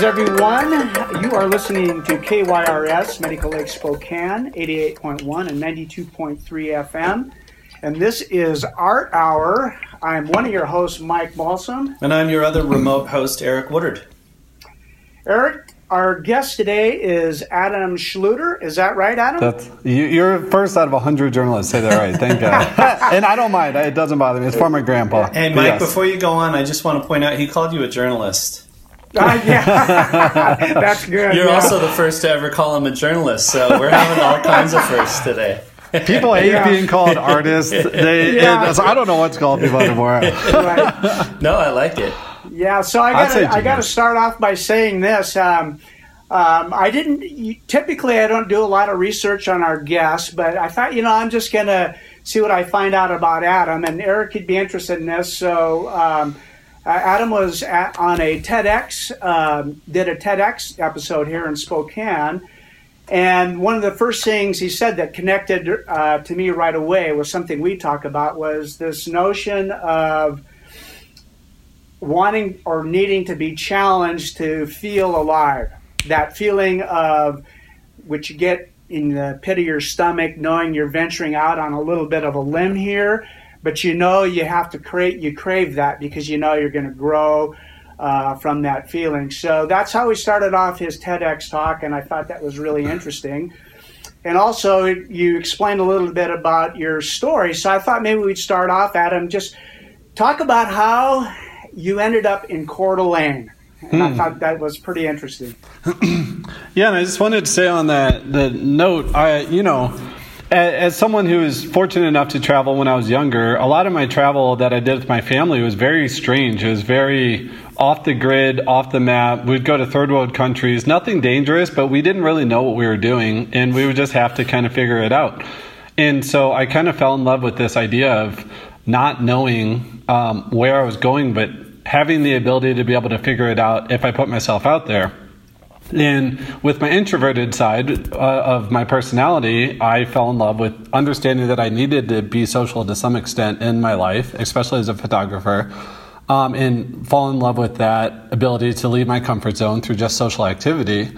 Greetings, everyone. You are listening to KYRS Medical Lake Spokane, 88.1 and 92.3 FM. And this is Art Hour. I'm one of your hosts, Mike Balsam. And I'm your other remote host, Eric Woodard. Eric, our guest today is Adam Schluter. Is that right, Adam? That's, you, are first out of 100 journalists. Say that right. Thank God. and I don't mind. It doesn't bother me. It's for my grandpa. Hey, Mike, yes. before you go on, I just want to point out he called you a journalist. Uh, yeah, that's good. You're yeah. also the first to ever call him a journalist, so we're having all kinds of firsts today. People hate yeah. being called artists. They, yeah. I don't know what's called people anymore. right. No, I like it. Yeah, so I got I got to start off by saying this. Um, um, I didn't typically I don't do a lot of research on our guests, but I thought you know I'm just gonna see what I find out about Adam, and Eric could be interested in this. So um, Adam was at, on a TEDx, um, did a TEDx episode here in Spokane. And one of the first things he said that connected uh, to me right away was something we talk about was this notion of wanting or needing to be challenged to feel alive. That feeling of which you get in the pit of your stomach, knowing you're venturing out on a little bit of a limb here, but you know you have to create, you crave that because you know you're going to grow uh, from that feeling. So that's how he started off his TEDx talk, and I thought that was really interesting. And also, you explained a little bit about your story. So I thought maybe we'd start off, Adam, just talk about how you ended up in Coeur d'Alene. And hmm. I thought that was pretty interesting. yeah, and I just wanted to say on that the note, I you know, as someone who was fortunate enough to travel when I was younger, a lot of my travel that I did with my family was very strange. It was very off the grid, off the map. We'd go to third world countries, nothing dangerous, but we didn't really know what we were doing, and we would just have to kind of figure it out. And so I kind of fell in love with this idea of not knowing um, where I was going, but having the ability to be able to figure it out if I put myself out there. And with my introverted side uh, of my personality, I fell in love with understanding that I needed to be social to some extent in my life, especially as a photographer, um, and fall in love with that ability to leave my comfort zone through just social activity.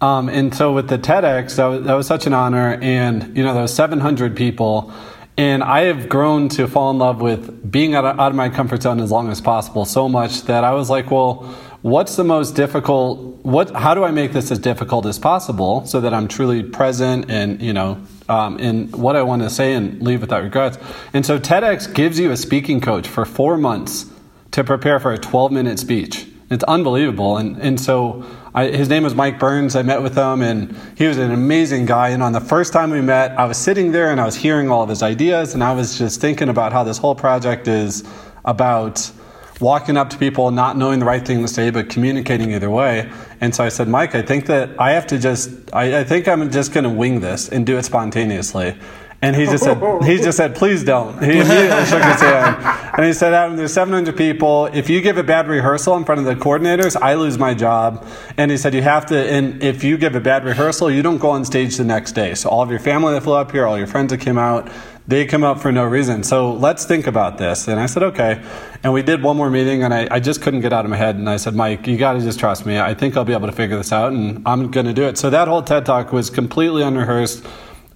Um, and so with the TEDx, that was, that was such an honor. And, you know, there was 700 people. And I have grown to fall in love with being out of, out of my comfort zone as long as possible so much that I was like, well, what's the most difficult what how do i make this as difficult as possible so that i'm truly present and you know um, in what i want to say and leave without regrets? And so tedx gives you a speaking coach for four months to prepare for a 12 minute speech. It's unbelievable. And, and so I, his name was mike burns. I met with him and he was an amazing guy. And on the first time we met i was sitting there and i was hearing all of his ideas and i was just thinking about how this whole project is about walking up to people, not knowing the right thing to say, but communicating either way. And so I said, Mike, I think that I have to just, I, I think I'm just going to wing this and do it spontaneously. And he just said, he just said, please don't. He immediately shook his hand. And he said, Adam, there's 700 people. If you give a bad rehearsal in front of the coordinators, I lose my job. And he said, you have to, and if you give a bad rehearsal, you don't go on stage the next day. So all of your family that flew up here, all your friends that came out, they come up for no reason. So let's think about this. And I said, okay. And we did one more meeting, and I, I just couldn't get out of my head. And I said, Mike, you got to just trust me. I think I'll be able to figure this out, and I'm going to do it. So that whole TED Talk was completely unrehearsed.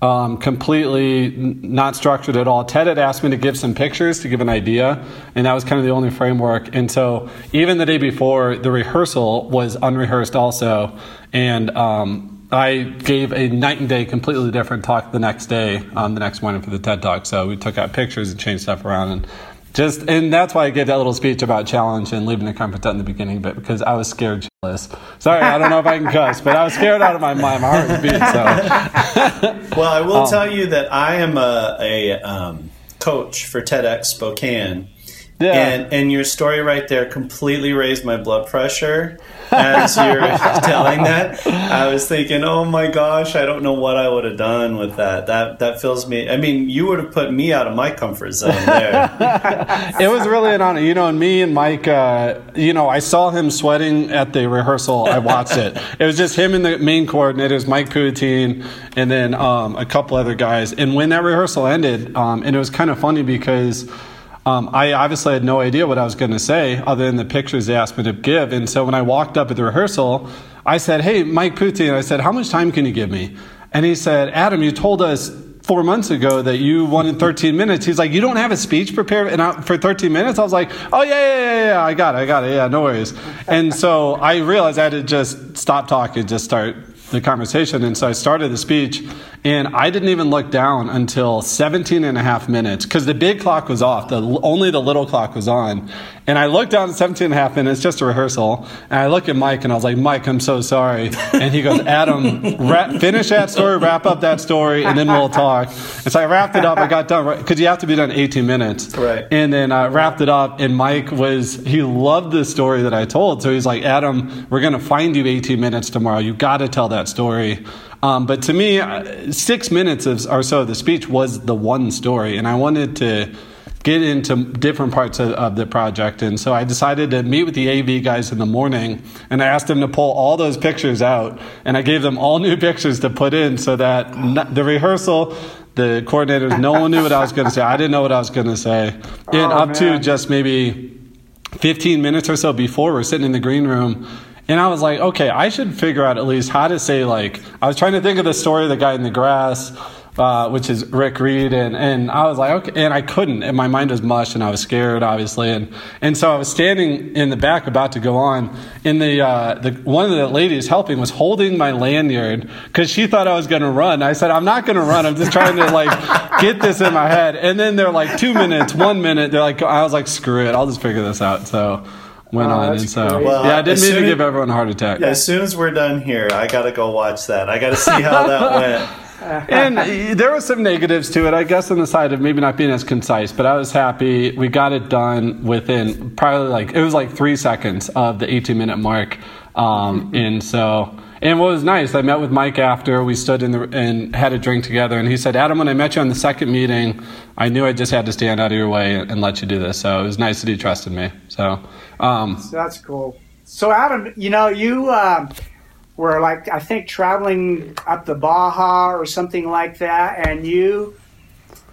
Um, completely not structured at all. Ted had asked me to give some pictures to give an idea, and that was kind of the only framework. And so, even the day before, the rehearsal was unrehearsed also. And um, I gave a night and day completely different talk the next day, um, the next morning for the TED Talk. So we took out pictures and changed stuff around, and just and that's why I gave that little speech about challenge and leaving the comfort zone in the beginning, but because I was scared shitless. Sorry, I don't know if I can cuss, but I was scared out of my mind. My heart was beating. So, well, I will um, tell you that I am a, a um, coach for TEDx Spokane. Yeah. And, and your story right there completely raised my blood pressure as you're telling that, I was thinking, oh my gosh, I don't know what I would have done with that. That that fills me. I mean, you would have put me out of my comfort zone there. it was really an honor, you know. And me and Mike, uh, you know, I saw him sweating at the rehearsal. I watched it. It was just him and the main coordinators, Mike Puatine, and then um, a couple other guys. And when that rehearsal ended, um, and it was kind of funny because um, I obviously had no idea what I was going to say other than the pictures they asked me to give. And so when I walked up at the rehearsal, I said, Hey, Mike Putti, and I said, How much time can you give me? And he said, Adam, you told us four months ago that you wanted 13 minutes. He's like, you don't have a speech prepared And for 13 minutes? I was like, oh, yeah, yeah, yeah, yeah, I got it, I got it, yeah, no worries. And so I realized I had to just stop talking, just start the conversation. And so I started the speech, and I didn't even look down until 17 and a half minutes because the big clock was off. The, only the little clock was on. And I looked down at 17 and a half minutes, just a rehearsal. And I look at Mike and I was like, Mike, I'm so sorry. And he goes, Adam, ra- finish that story, wrap up that story, and then we'll talk. And so I wrapped it up. I got done because you have to be done 18 minutes. Right. And then I wrapped it up. And Mike was, he loved the story that I told. So he's like, Adam, we're going to find you 18 minutes tomorrow. You got to tell that story. Um, but to me, uh, six minutes of, or so of the speech was the one story. And I wanted to get into different parts of, of, the project. And so I decided to meet with the AV guys in the morning and I asked them to pull all those pictures out and I gave them all new pictures to put in so that the rehearsal, the coordinators, no one knew what I was going to say. I didn't know what I was going oh, to say. And oh, up man. to just maybe 15 minutes or so before, we're sitting in the green room and I was like, okay, I should figure out at least how to say like I was trying to think of the story of the guy in the grass uh, which is Rick Reed, and, and I was like, okay, and I couldn't, and my mind was mush, and I was scared, obviously, and and so I was standing in the back about to go on, and the uh, the one of the ladies helping was holding my lanyard because she thought I was going to run. I said, I'm not going to run. I'm just trying to like get this in my head, and then they're like two minutes, one minute. They're like, I was like, screw it, I'll just figure this out. So went oh, on. And so, well, yeah, I didn't mean to give everyone a heart attack. As soon as we're done here, I got to go watch that. I got to see how that went. and there were some negatives to it, I guess, on the side of maybe not being as concise. But I was happy. We got it done within probably like it was like three seconds of the 18 minute mark. Um, and so, and what was nice, I met with Mike after we stood in the and had a drink together, and he said, "Adam, when I met you on the second meeting, I knew I just had to stand out of your way and, let you do this. So it was nice that he trusted me. So, um, that's cool. So Adam, you know you." Uh, were like I think traveling up the Baja or something like that, and you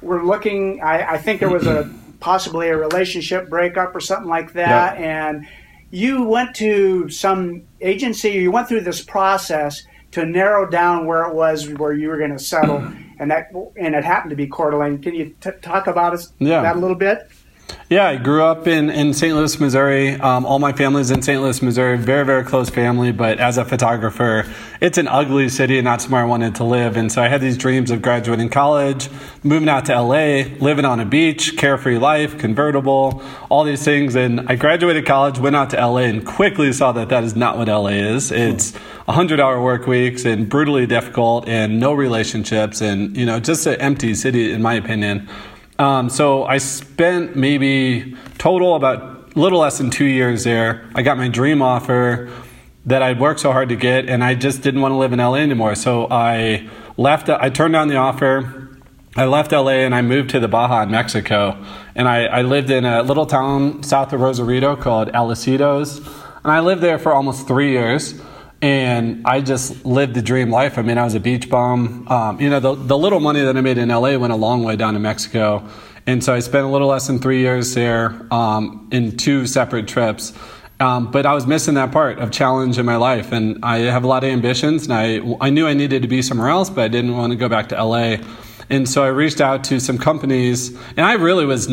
were looking. I, I think there was a possibly a relationship breakup or something like that, and you went to some agency. You went through this process to narrow down where it was where you were going to settle, and that and it happened to be Coeur d'Alene. Can you t- talk about us, yeah. that a little bit? Yeah, I grew up in, in St. Louis, Missouri. Um, all my family's in St. Louis, Missouri. Very, very close family. But as a photographer, it's an ugly city and not somewhere I wanted to live. And so I had these dreams of graduating college, moving out to LA, living on a beach, carefree life, convertible, all these things. And I graduated college, went out to LA, and quickly saw that that is not what LA is. It's 100 hour work weeks and brutally difficult and no relationships and, you know, just an empty city, in my opinion. Um, so I spent maybe total about a little less than two years there. I got my dream offer that I'd worked so hard to get, and I just didn't want to live in LA anymore. So I left. I turned down the offer. I left LA and I moved to the Baja in Mexico. And I, I lived in a little town south of Rosarito called Alocitos. And I lived there for almost three years and I just lived the dream life. I mean, I was a beach bum. Um, you know, the, the little money that I made in LA went a long way down to Mexico. And so I spent a little less than three years there um, in two separate trips. Um, but I was missing that part of challenge in my life. And I have a lot of ambitions, and I, I knew I needed to be somewhere else, but I didn't want to go back to LA. And so I reached out to some companies, and I really was,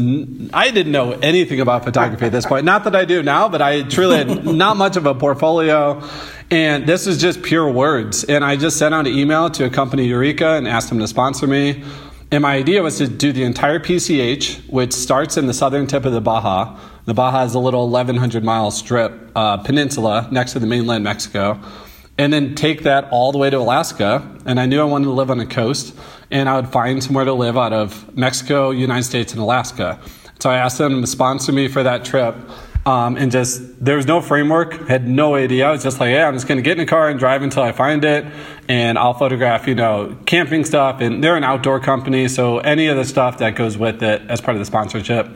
I didn't know anything about photography at this point. Not that I do now, but I truly had not much of a portfolio. And this is just pure words. And I just sent out an email to a company, Eureka, and asked them to sponsor me. And my idea was to do the entire PCH, which starts in the southern tip of the Baja. The Baja is a little 1,100 mile strip uh, peninsula next to the mainland Mexico. And then take that all the way to Alaska. And I knew I wanted to live on the coast, and I would find somewhere to live out of Mexico, United States, and Alaska. So I asked them to sponsor me for that trip. Um, and just there was no framework, had no idea. I was just like, yeah, I'm just gonna get in a car and drive until I find it, and I'll photograph, you know, camping stuff. And they're an outdoor company, so any of the stuff that goes with it as part of the sponsorship.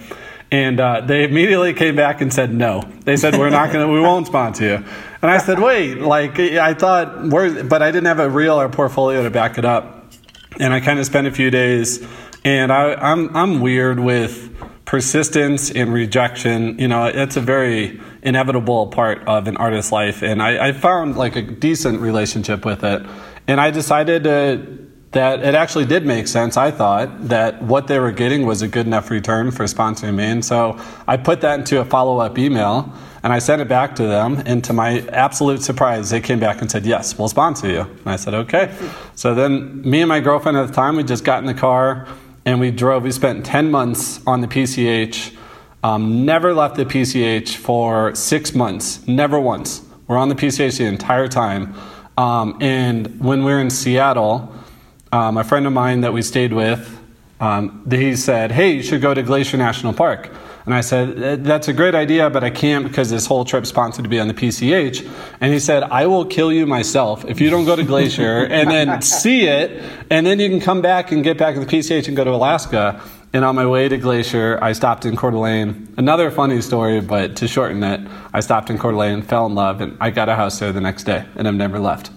And uh, they immediately came back and said no. They said we're not gonna, we won't sponsor you. And I said, wait, like I thought, but I didn't have a reel or portfolio to back it up. And I kind of spent a few days, and I, I'm I'm weird with persistence and rejection, you know, it's a very inevitable part of an artist's life. And I, I found like a decent relationship with it. And I decided to that it actually did make sense. I thought that what they were getting was a good enough return for sponsoring me. And so I put that into a follow up email and I sent it back to them. And to my absolute surprise, they came back and said, Yes, we'll sponsor you. And I said, Okay. So then me and my girlfriend at the time, we just got in the car and we drove. We spent 10 months on the PCH. Um, never left the PCH for six months, never once. We're on the PCH the entire time. Um, and when we were in Seattle, um, a friend of mine that we stayed with, um, he said, Hey, you should go to Glacier National Park. And I said, That's a great idea, but I can't because this whole trip's sponsored to be on the PCH. And he said, I will kill you myself if you don't go to Glacier and then see it, and then you can come back and get back to the PCH and go to Alaska. And on my way to Glacier, I stopped in Coeur d'Alene. Another funny story, but to shorten it, I stopped in Coeur d'Alene, fell in love, and I got a house there the next day, and I've never left.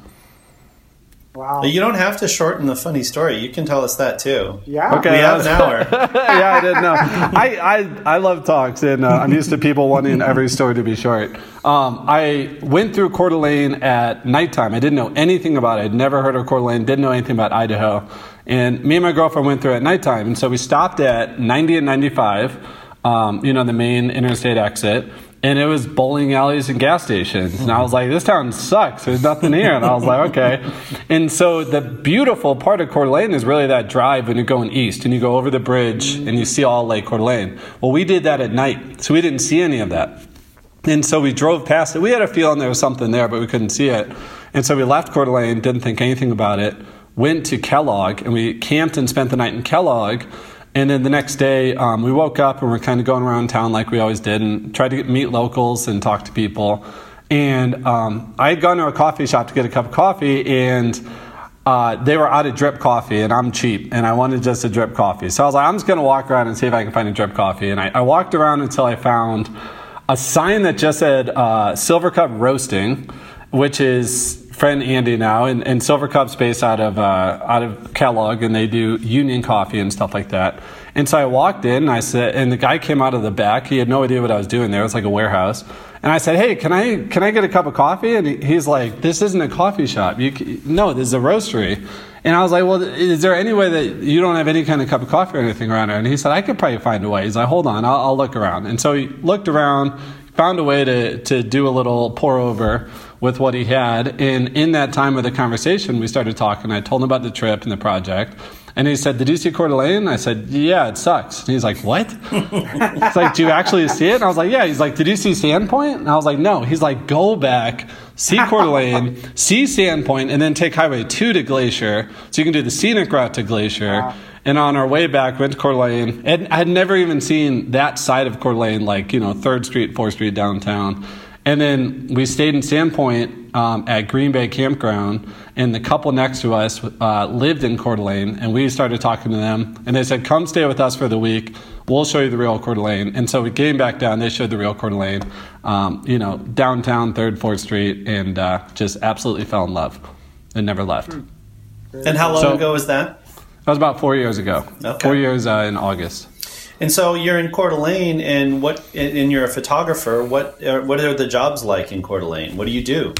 Wow. You don't have to shorten the funny story. You can tell us that too. Yeah. Okay. We have an hour. yeah, I didn't know. I, I, I love talks, and uh, I'm used to people wanting every story to be short. Um, I went through Coeur d'Alene at nighttime. I didn't know anything about it. I'd never heard of Coeur d'Alene, didn't know anything about Idaho. And me and my girlfriend went through at nighttime. And so we stopped at 90 and 95, um, you know, the main interstate exit and it was bowling alleys and gas stations. And I was like, this town sucks. There's nothing here. And I was like, okay. And so the beautiful part of Coeur d'Alene is really that drive when you're going east and you go over the bridge and you see all Lake Coeur d'Alene. Well, we did that at night, so we didn't see any of that. And so we drove past it. We had a feeling there was something there, but we couldn't see it. And so we left Coeur d'Alene, didn't think anything about it, went to Kellogg, and we camped and spent the night in Kellogg. And then the next day, um, we woke up and we're kind of going around town like we always did and tried to get, meet locals and talk to people. And um, I had gone to a coffee shop to get a cup of coffee, and uh, they were out of drip coffee, and I'm cheap, and I wanted just a drip coffee. So I was like, I'm just going to walk around and see if I can find a drip coffee. And I, I walked around until I found a sign that just said uh, Silver Cup Roasting, which is friend Andy now, and, and Silver Cup's based out of uh, out of Kellogg, and they do Union coffee and stuff like that. And so I walked in, and I said, and the guy came out of the back. He had no idea what I was doing there. It was like a warehouse. And I said, "Hey, can I can I get a cup of coffee?" And he's like, "This isn't a coffee shop. You no, this is a roastery." And I was like, "Well, is there any way that you don't have any kind of cup of coffee or anything around here?" And he said, "I could probably find a way." He's like, "Hold on, I'll, I'll look around." And so he looked around, found a way to to do a little pour over with what he had. And in that time of the conversation, we started talking. I told him about the trip and the project. And he said, Did you see Coeur d'Alene? I said, Yeah, it sucks. And he's like, What? He's like, Do you actually see it? And I was like, Yeah. He's like, Did you see Sandpoint? And I was like, No. He's like, Go back, see Coeur d'Alene, see Sandpoint, and then take Highway 2 to Glacier. So you can do the scenic route to Glacier. Wow. And on our way back, went to Coeur d'Alene. And I had never even seen that side of Coeur d'Alene, like, you know, 3rd Street, 4th Street downtown. And then we stayed in Sandpoint um, at Green Bay Campground, and the couple next to us uh, lived in Coeur d'Alene, and we started talking to them, and they said, "Come stay with us for the week. We'll show you the real Coeur d'Alene." And so we came back down. They showed the real Coeur d'Alene, um, you know, downtown Third Fourth Street, and uh, just absolutely fell in love, and never left. And how long so, ago was that? That was about four years ago. Okay. Four years uh, in August. And so you're in Coeur d'Alene, and what? And you're a photographer. What? Are, what are the jobs like in Coeur d'Alene? What do you do?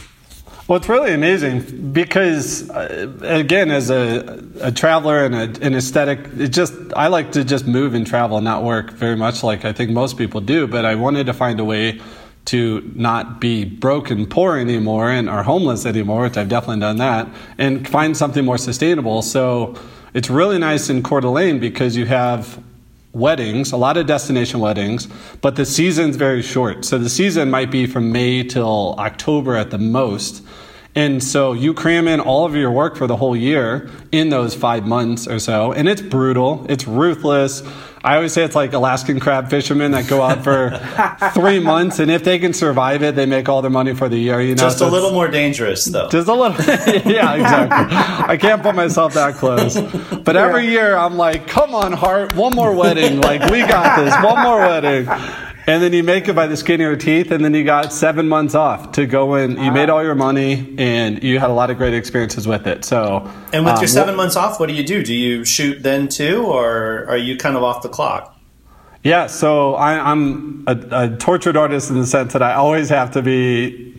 Well, it's really amazing because, uh, again, as a, a traveler and a, an aesthetic, it just I like to just move and travel and not work very much like I think most people do. But I wanted to find a way to not be broke and poor anymore and are homeless anymore, which I've definitely done that, and find something more sustainable. So it's really nice in Coeur d'Alene because you have weddings, a lot of destination weddings, but the season's very short. So the season might be from May till October at the most. And so you cram in all of your work for the whole year in those five months or so. And it's brutal, it's ruthless. I always say it's like Alaskan crab fishermen that go out for three months, and if they can survive it, they make all their money for the year. You know, just so a little more dangerous, though. Just a little, yeah, exactly. I can't put myself that close, but every year I'm like, come on, heart, one more wedding. Like we got this, one more wedding and then you make it by the skin of your teeth, and then you got seven months off to go in. You made all your money, and you had a lot of great experiences with it. So, and with um, your seven months off, what do you do? Do you shoot then too, or are you kind of off the clock? Yeah, so I, am a, a tortured artist in the sense that I always have to be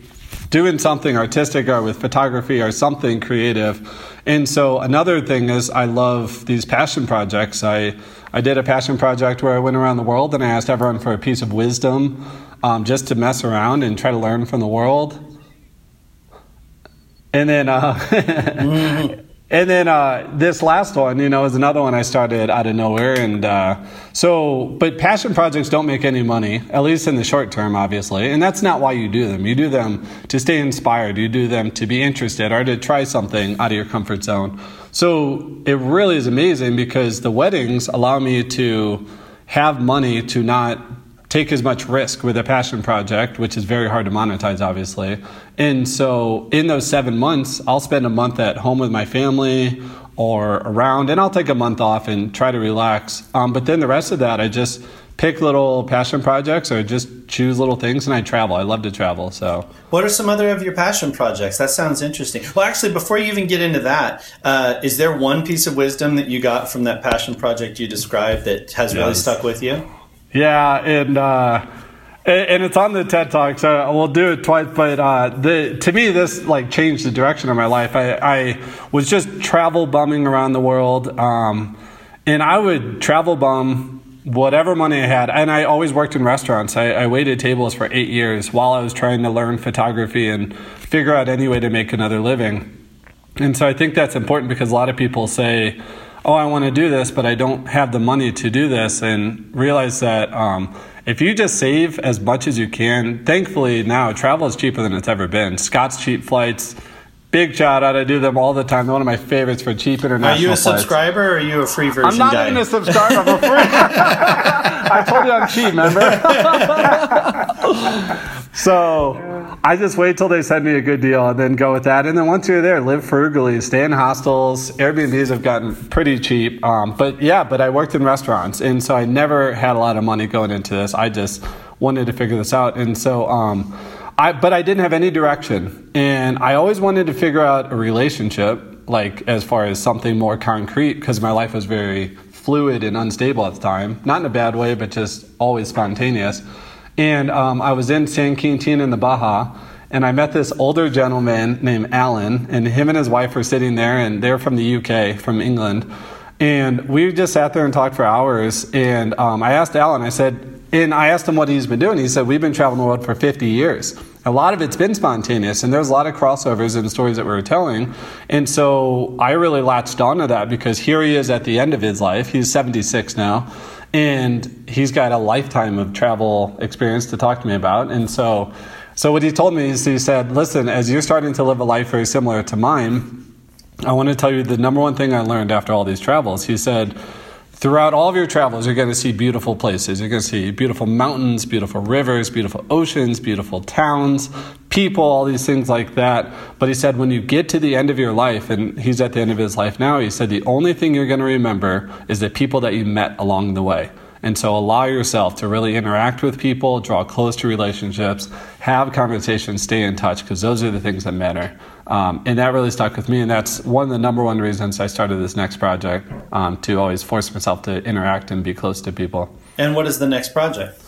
doing something artistic or with photography or something creative. And so another thing is I love these passion projects. I I did a passion project where I went around the world and I asked everyone for a piece of wisdom um, just to mess around and try to learn from the world. And then uh, mm-hmm. And then uh, this last one, you know, is another one I started out of nowhere. And uh, so, but passion projects don't make any money, at least in the short term, obviously. And that's not why you do them. You do them to stay inspired, you do them to be interested or to try something out of your comfort zone. So it really is amazing because the weddings allow me to have money to not take as much risk with a passion project, which is very hard to monetize, obviously. And so, in those seven months, I'll spend a month at home with my family or around, and I'll take a month off and try to relax. Um, but then the rest of that, I just pick little passion projects or just choose little things and I travel. I love to travel. So, what are some other of your passion projects? That sounds interesting. Well, actually, before you even get into that, uh, is there one piece of wisdom that you got from that passion project you described that has yes. really stuck with you? Yeah, and uh, and it's on the TED Talk, so we'll do it twice. But uh, the to me, this like changed the direction of my life. I, I was just travel bumming around the world, um, and I would travel bum whatever money I had, and I always worked in restaurants. I, I waited tables for eight years while I was trying to learn photography and figure out any way to make another living. And so I think that's important because a lot of people say oh, I want to do this, but I don't have the money to do this, and realize that um, if you just save as much as you can, thankfully now travel is cheaper than it's ever been. Scott's cheap flights. Big shout out! I do them all the time. They're one of my favorites for cheap international. Are you a flights. subscriber or are you a free version? I'm not guy? even a subscriber. I'm a free. I told you I'm cheap, remember? so I just wait till they send me a good deal and then go with that. And then once you're there, live frugally, stay in hostels. Airbnbs have gotten pretty cheap. Um, but yeah, but I worked in restaurants, and so I never had a lot of money going into this. I just wanted to figure this out, and so. Um, I, but I didn't have any direction. And I always wanted to figure out a relationship, like as far as something more concrete, because my life was very fluid and unstable at the time. Not in a bad way, but just always spontaneous. And um, I was in San Quintin in the Baja, and I met this older gentleman named Alan, and him and his wife were sitting there, and they're from the UK, from England. And we just sat there and talked for hours. And um, I asked Alan, I said, and I asked him what he's been doing. He said, We've been traveling the world for 50 years. A lot of it's been spontaneous, and there's a lot of crossovers in stories that we were telling. And so I really latched onto that because here he is at the end of his life. He's 76 now, and he's got a lifetime of travel experience to talk to me about. And so, so what he told me is he said, Listen, as you're starting to live a life very similar to mine, I want to tell you the number one thing I learned after all these travels. He said, Throughout all of your travels, you're going to see beautiful places. You're going to see beautiful mountains, beautiful rivers, beautiful oceans, beautiful towns, people, all these things like that. But he said, when you get to the end of your life, and he's at the end of his life now, he said, the only thing you're going to remember is the people that you met along the way. And so allow yourself to really interact with people, draw close to relationships, have conversations, stay in touch, because those are the things that matter. Um, and that really stuck with me, and that's one of the number one reasons I started this next project um, to always force myself to interact and be close to people. And what is the next project?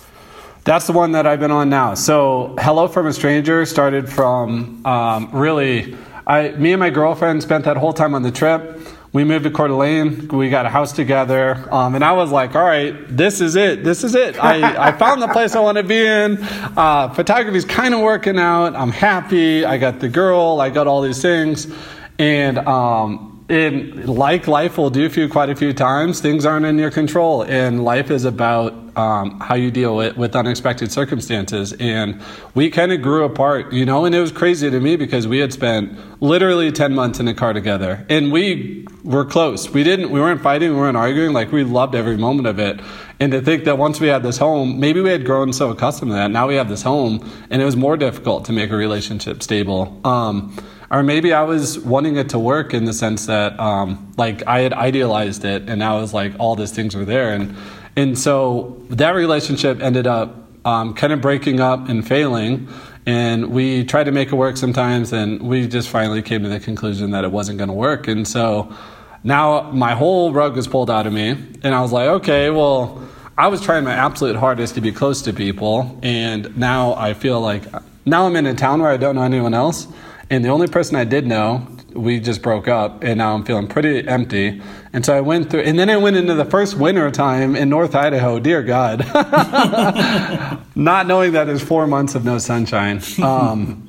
That's the one that I've been on now. So, Hello from a Stranger started from um, really, I, me and my girlfriend spent that whole time on the trip we moved to Coeur d'Alene. We got a house together. Um, and I was like, all right, this is it. This is it. I, I found the place I want to be in. Uh, photography's kind of working out. I'm happy. I got the girl. I got all these things. And, um, in like life will do for you quite a few times, things aren't in your control. And life is about um, how you deal with, with unexpected circumstances. And we kind of grew apart, you know, and it was crazy to me because we had spent literally 10 months in a car together and we were close. We didn't, we weren't fighting, we weren't arguing, like we loved every moment of it. And to think that once we had this home, maybe we had grown so accustomed to that, now we have this home and it was more difficult to make a relationship stable. Um, or maybe I was wanting it to work in the sense that, um, like, I had idealized it, and now it was like all these things were there, and and so that relationship ended up um, kind of breaking up and failing. And we tried to make it work sometimes, and we just finally came to the conclusion that it wasn't going to work. And so now my whole rug was pulled out of me, and I was like, okay, well, I was trying my absolute hardest to be close to people, and now I feel like now I'm in a town where I don't know anyone else, and the only person I did know, we just broke up, and now I'm feeling pretty empty. And so I went through, and then I went into the first winter time in North Idaho. Dear God, not knowing that there's four months of no sunshine. Um,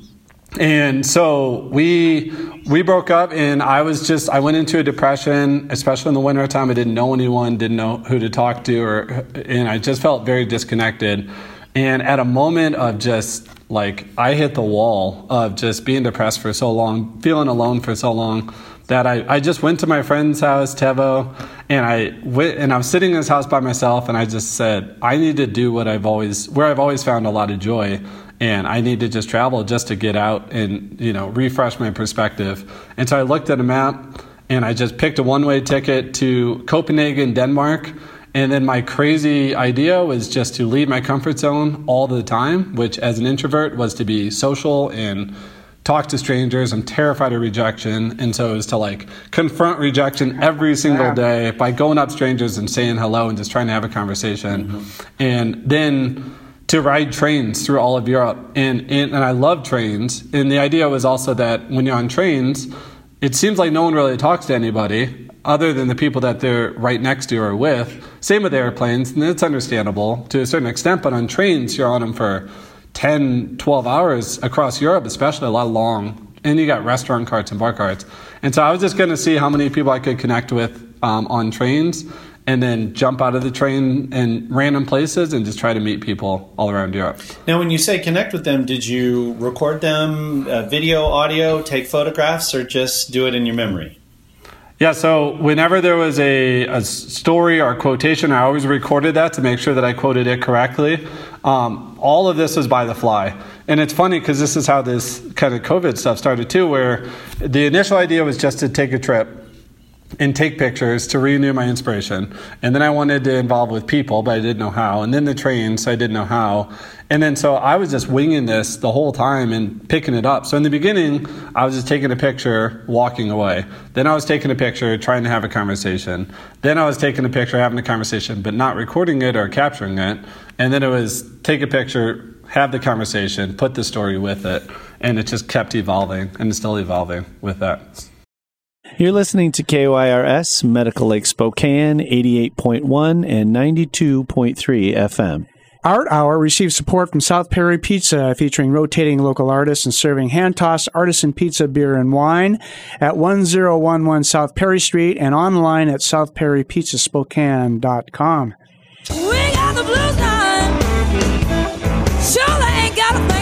and so we we broke up and i was just i went into a depression especially in the winter time i didn't know anyone didn't know who to talk to or and i just felt very disconnected and at a moment of just like i hit the wall of just being depressed for so long feeling alone for so long that I, I just went to my friend's house tevo and i went and i was sitting in his house by myself and i just said i need to do what i've always where i've always found a lot of joy and I need to just travel just to get out and you know refresh my perspective. And so I looked at a map and I just picked a one-way ticket to Copenhagen, Denmark. And then my crazy idea was just to leave my comfort zone all the time, which as an introvert was to be social and talk to strangers. I'm terrified of rejection. And so it was to like confront rejection every single day by going up strangers and saying hello and just trying to have a conversation. Mm-hmm. And then to ride trains through all of Europe. And, and, and I love trains. And the idea was also that when you're on trains, it seems like no one really talks to anybody other than the people that they're right next to or with. Same with airplanes, and it's understandable to a certain extent, but on trains, you're on them for 10, 12 hours across Europe, especially a lot long. And you got restaurant carts and bar carts. And so I was just going to see how many people I could connect with um, on trains and then jump out of the train in random places and just try to meet people all around Europe. Now, when you say connect with them, did you record them, uh, video, audio, take photographs, or just do it in your memory? Yeah, so whenever there was a, a story or a quotation, I always recorded that to make sure that I quoted it correctly. Um, all of this was by the fly. And it's funny because this is how this kind of COVID stuff started too, where the initial idea was just to take a trip and take pictures to renew my inspiration. And then I wanted to involve with people, but I didn't know how. And then the train, so I didn't know how. And then so I was just winging this the whole time and picking it up. So in the beginning, I was just taking a picture, walking away. Then I was taking a picture, trying to have a conversation. Then I was taking a picture, having a conversation, but not recording it or capturing it. And then it was take a picture, have the conversation, put the story with it. And it just kept evolving and it's still evolving with that. You're listening to KYRS Medical Lake Spokane 88.1 and 92.3 FM. Art Hour receives support from South Perry Pizza, featuring rotating local artists and serving hand tossed artisan pizza, beer, and wine at 1011 South Perry Street and online at southperrypizzaspokane.com. We got the blues time. Sure, ain't got a thing to lose.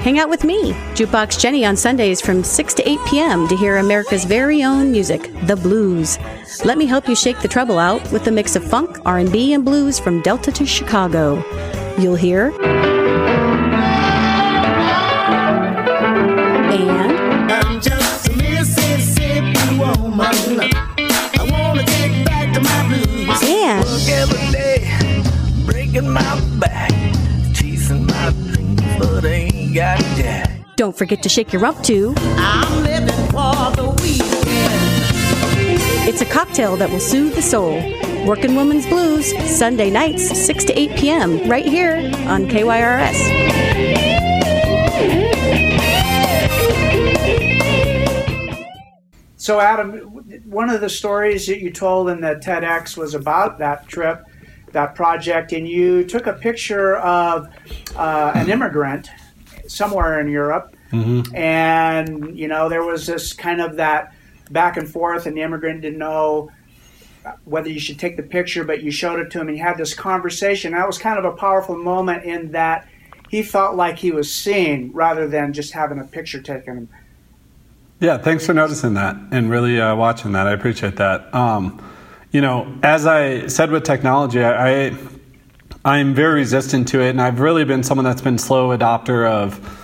Hang out with me, Jukebox Jenny, on Sundays from 6 to 8 p.m. to hear America's very own music, the blues. Let me help you shake the trouble out with a mix of funk, R&B, and blues from Delta to Chicago. You'll hear and I'm just a Mississippi woman. I wanna take back to my blues. And every day, breaking my back, chasing my dreams, but ain't got that. Don't forget to shake your rump too. I'm living for the weekend. It's a cocktail that will soothe the soul. Working Woman's Blues, Sunday nights, 6 to 8 p.m., right here on KYRS. So, Adam, one of the stories that you told in the TEDx was about that trip, that project, and you took a picture of uh, an immigrant somewhere in Europe, mm-hmm. and you know there was this kind of that back and forth, and the immigrant didn't know whether you should take the picture, but you showed it to him, and you had this conversation. That was kind of a powerful moment in that he felt like he was seen rather than just having a picture taken. Yeah, thanks for noticing that and really uh, watching that. I appreciate that. Um, you know, as I said with technology, I, I I'm very resistant to it, and I've really been someone that's been slow adopter of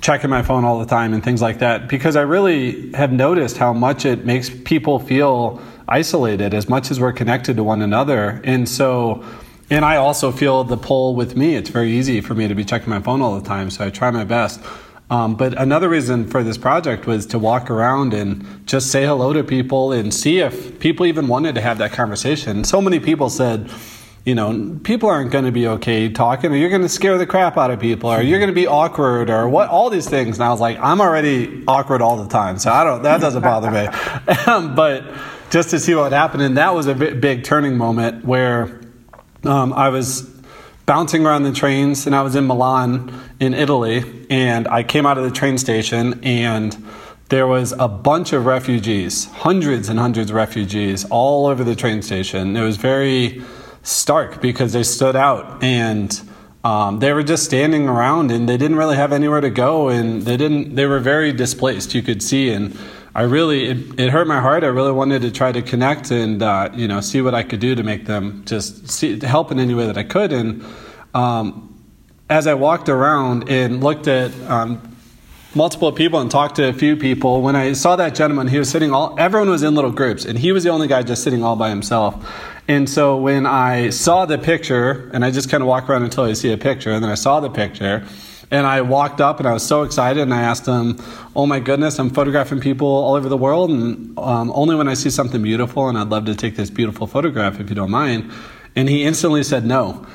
checking my phone all the time and things like that because I really have noticed how much it makes people feel isolated as much as we're connected to one another. And so, and I also feel the pull with me. It's very easy for me to be checking my phone all the time, so I try my best. Um, but another reason for this project was to walk around and just say hello to people and see if people even wanted to have that conversation. So many people said, you know, people aren't going to be okay talking, or you're going to scare the crap out of people, or you're going to be awkward, or what, all these things. And I was like, I'm already awkward all the time, so I don't, that doesn't bother me. but just to see what happened, and that was a big turning moment where um, I was bouncing around the trains, and I was in Milan in Italy, and I came out of the train station, and there was a bunch of refugees, hundreds and hundreds of refugees, all over the train station. It was very stark because they stood out and. Um, they were just standing around and they didn't really have anywhere to go and they didn't they were very displaced you could see and I really it, it, hurt my heart. I really wanted to try to connect and uh, you know see what I could do to make them just see, help in any way that I could. And um, as I walked around and looked at um, multiple people and talked to a few people, when I saw that gentleman, he was sitting all everyone was in little groups, and he was the only guy just sitting all by himself. And so when I saw the picture, and I just kind of walk around until I see a picture, and then I saw the picture and I walked up and I was so excited and I asked him, Oh my goodness, I'm photographing people all over the world and um, only when I see something beautiful and I'd love to take this beautiful photograph if you don't mind. And he instantly said no.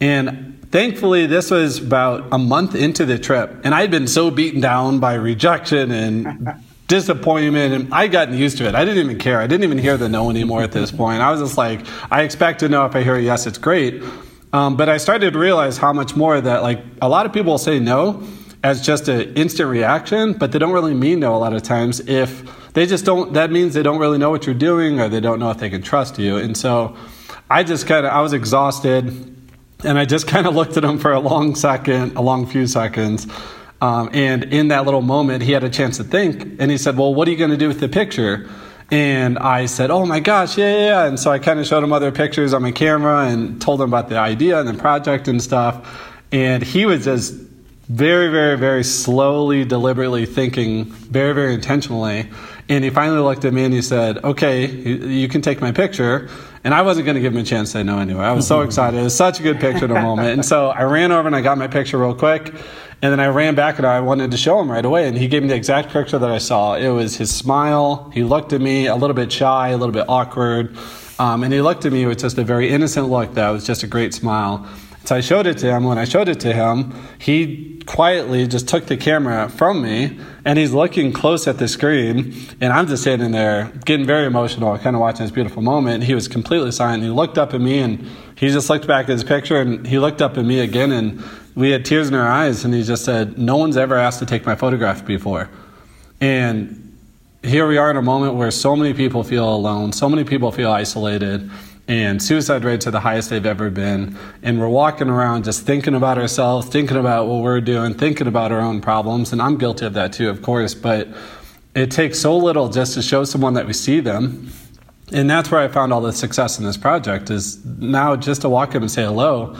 And thankfully, this was about a month into the trip and I'd been so beaten down by rejection and disappointment and I'd gotten used to it. I didn't even care. I didn't even hear the no anymore at this point. I was just like, I expect to know if I hear a yes, it's great. Um, but I started to realize how much more that like a lot of people say no as just an instant reaction, but they don't really mean no a lot of times if they just don't. That means they don't really know what you're doing or they don't know if they can trust you. And so I just kind of I was exhausted, and I just kind of looked at him for a long second, a long few seconds. Um, and in that little moment, he had a chance to think, and he said, "Well, what are you going to do with the picture?" And I said, Oh my gosh, yeah, yeah, yeah. And so I kind of showed him other pictures on my camera and told him about the idea and the project and stuff. And he was just very, very, very slowly, deliberately thinking, very, very intentionally. And he finally looked at me and he said, Okay, you can take my picture. And I wasn't going to give him a chance to say no anyway. I was so excited. It was such a good picture in the moment. And so I ran over and I got my picture real quick. And then I ran back and I wanted to show him right away. And he gave me the exact picture that I saw. It was his smile. He looked at me a little bit shy, a little bit awkward. Um, and he looked at me with just a very innocent look that was just a great smile. So I showed it to him. When I showed it to him, he quietly just took the camera from me and he's looking close at the screen. And I'm just standing there getting very emotional, kind of watching this beautiful moment. He was completely silent. He looked up at me and he just looked back at his picture and he looked up at me again and we had tears in our eyes, and he just said, No one's ever asked to take my photograph before. And here we are in a moment where so many people feel alone, so many people feel isolated, and suicide rates are the highest they've ever been. And we're walking around just thinking about ourselves, thinking about what we're doing, thinking about our own problems. And I'm guilty of that too, of course, but it takes so little just to show someone that we see them. And that's where I found all the success in this project is now just to walk up and say hello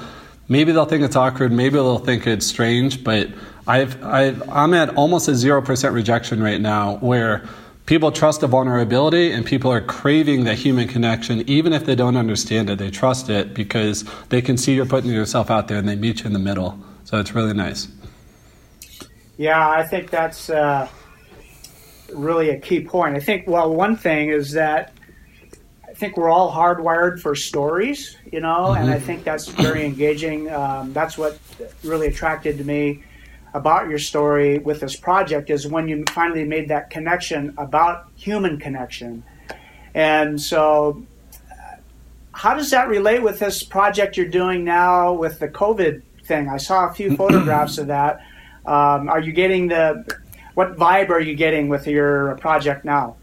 maybe they'll think it's awkward, maybe they'll think it's strange, but I've, I've, I'm at almost a 0% rejection rate now where people trust the vulnerability and people are craving that human connection even if they don't understand it they trust it because they can see you're putting yourself out there and they meet you in the middle so it's really nice yeah i think that's uh, really a key point i think well one thing is that I think we're all hardwired for stories, you know, mm-hmm. and I mm-hmm. think that's very engaging. Um, that's what really attracted to me about your story with this project is when you finally made that connection about human connection. And so, uh, how does that relate with this project you're doing now with the COVID thing? I saw a few photographs of that. Um, are you getting the what vibe are you getting with your project now?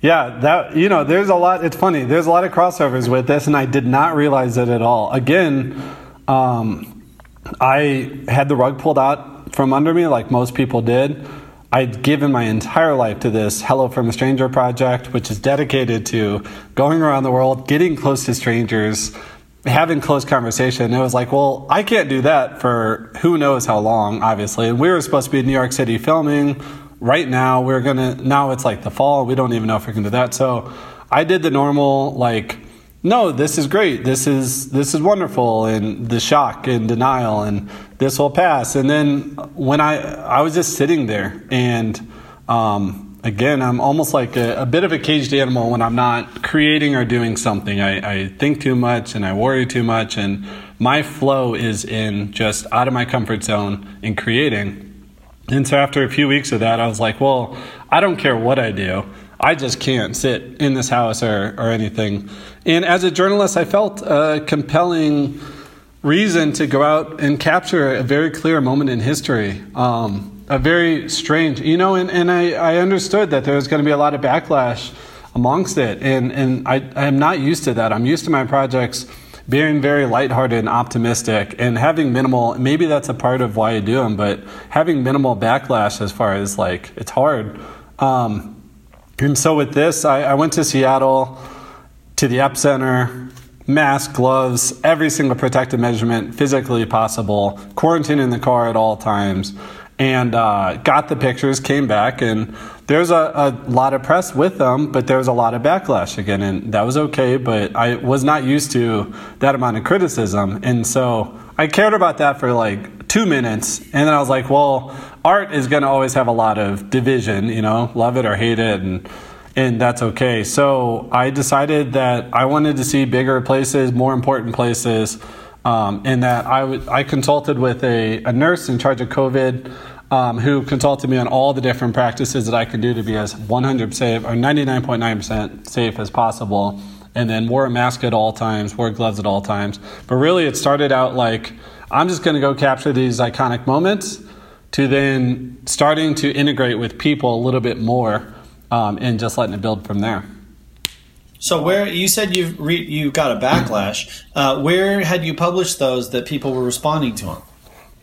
Yeah, that you know, there's a lot. It's funny. There's a lot of crossovers with this, and I did not realize it at all. Again, um, I had the rug pulled out from under me, like most people did. I'd given my entire life to this Hello from a Stranger project, which is dedicated to going around the world, getting close to strangers, having close conversation. It was like, well, I can't do that for who knows how long, obviously. And we were supposed to be in New York City filming right now we're gonna now it's like the fall we don't even know if we can do that so i did the normal like no this is great this is this is wonderful and the shock and denial and this will pass. And then when I I was just sitting there, and um, again, I'm almost like a, a, bit of a caged animal when I'm not creating or doing something. I, I think too much and I worry too much, and my flow is in just out of my comfort zone in creating. And so after a few weeks of that, I was like, well, I don't care what I do. I just can't sit in this house or, or anything. And as a journalist, I felt a compelling reason to go out and capture a very clear moment in history. Um, a very strange, you know, and, and I, I understood that there was going to be a lot of backlash amongst it. And, and I, I'm not used to that. I'm used to my projects being very lighthearted and optimistic and having minimal, maybe that's a part of why I do them, but having minimal backlash as far as like, it's hard. Um, and so with this, I, I went to Seattle to the epicenter, mask, gloves, every single protective measurement physically possible, quarantine in the car at all times, and uh, got the pictures, came back, and there's a, a, lot of press with them, but there was a lot of backlash again, and that was okay, but I was not used to that amount of criticism, and so I cared about that for like two minutes, and then I was like, well, art is going to always have a lot of division, you know, love it or hate it, and and that's okay. So I decided that I wanted to see bigger places, more important places, um, and that I, w- I consulted with a, a nurse in charge of COVID. Um, who consulted me on all the different practices that I could do to be as 100 safe or 99.9% safe as possible, and then wore a mask at all times, wore gloves at all times. But really, it started out like I'm just going to go capture these iconic moments to then starting to integrate with people a little bit more um, and just letting it build from there. So where you said you re- you got a backlash, uh, where had you published those that people were responding to them?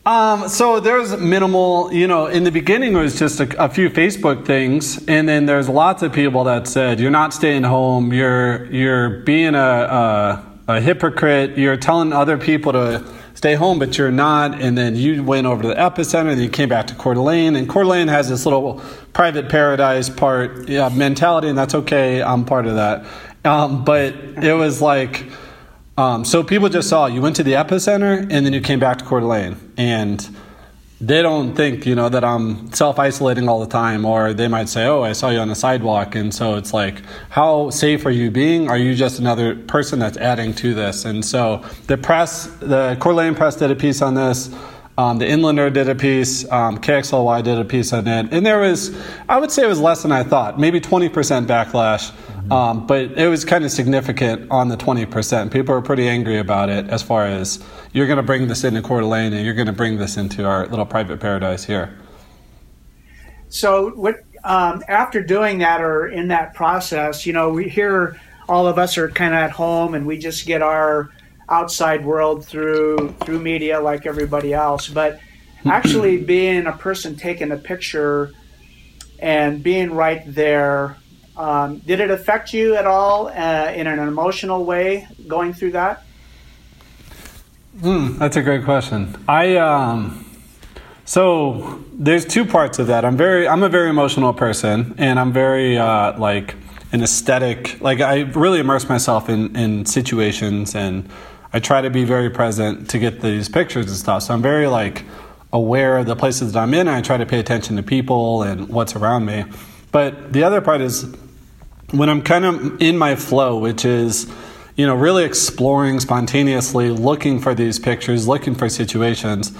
Um, so there's minimal, you know, in the beginning it was just a, a, few Facebook things, and then there's lots of people that said you're not staying home, you're you're being a, a, a hypocrite, you're telling other people to stay home, but you're not. And then you went over to the epicenter, and you came back to Coeur d'Alene. And Coeur d'Alene has this little private paradise part yeah, mentality, and that's okay. I'm part of that. Um, but it was like, um, so people just saw you went to the epicenter, and then you came back to Coeur d'Alene, and they don't think you know that I'm self isolating all the time, or they might say, "Oh, I saw you on the sidewalk," and so it's like, how safe are you being? Are you just another person that's adding to this? And so the press, the Coeur d'Alene Press did a piece on this. Um, the Inlander did a piece, um, KXLY did a piece on it, and there was, I would say it was less than I thought, maybe 20% backlash, mm-hmm. um, but it was kind of significant on the 20%. People were pretty angry about it as far as you're going to bring this into Coeur d'Alene and you're going to bring this into our little private paradise here. So, what um, after doing that or in that process, you know, we hear all of us are kind of at home and we just get our outside world through through media like everybody else. But actually, being a person taking a picture and being right there, um, did it affect you at all uh, in an emotional way going through that? Mm, that's a great question. I um, so there's two parts of that. I'm very I'm a very emotional person, and I'm very uh, like an aesthetic. Like I really immerse myself in in situations and I try to be very present to get these pictures and stuff. So I'm very like aware of the places that I'm in. I try to pay attention to people and what's around me. But the other part is when I'm kind of in my flow, which is you know really exploring spontaneously, looking for these pictures, looking for situations.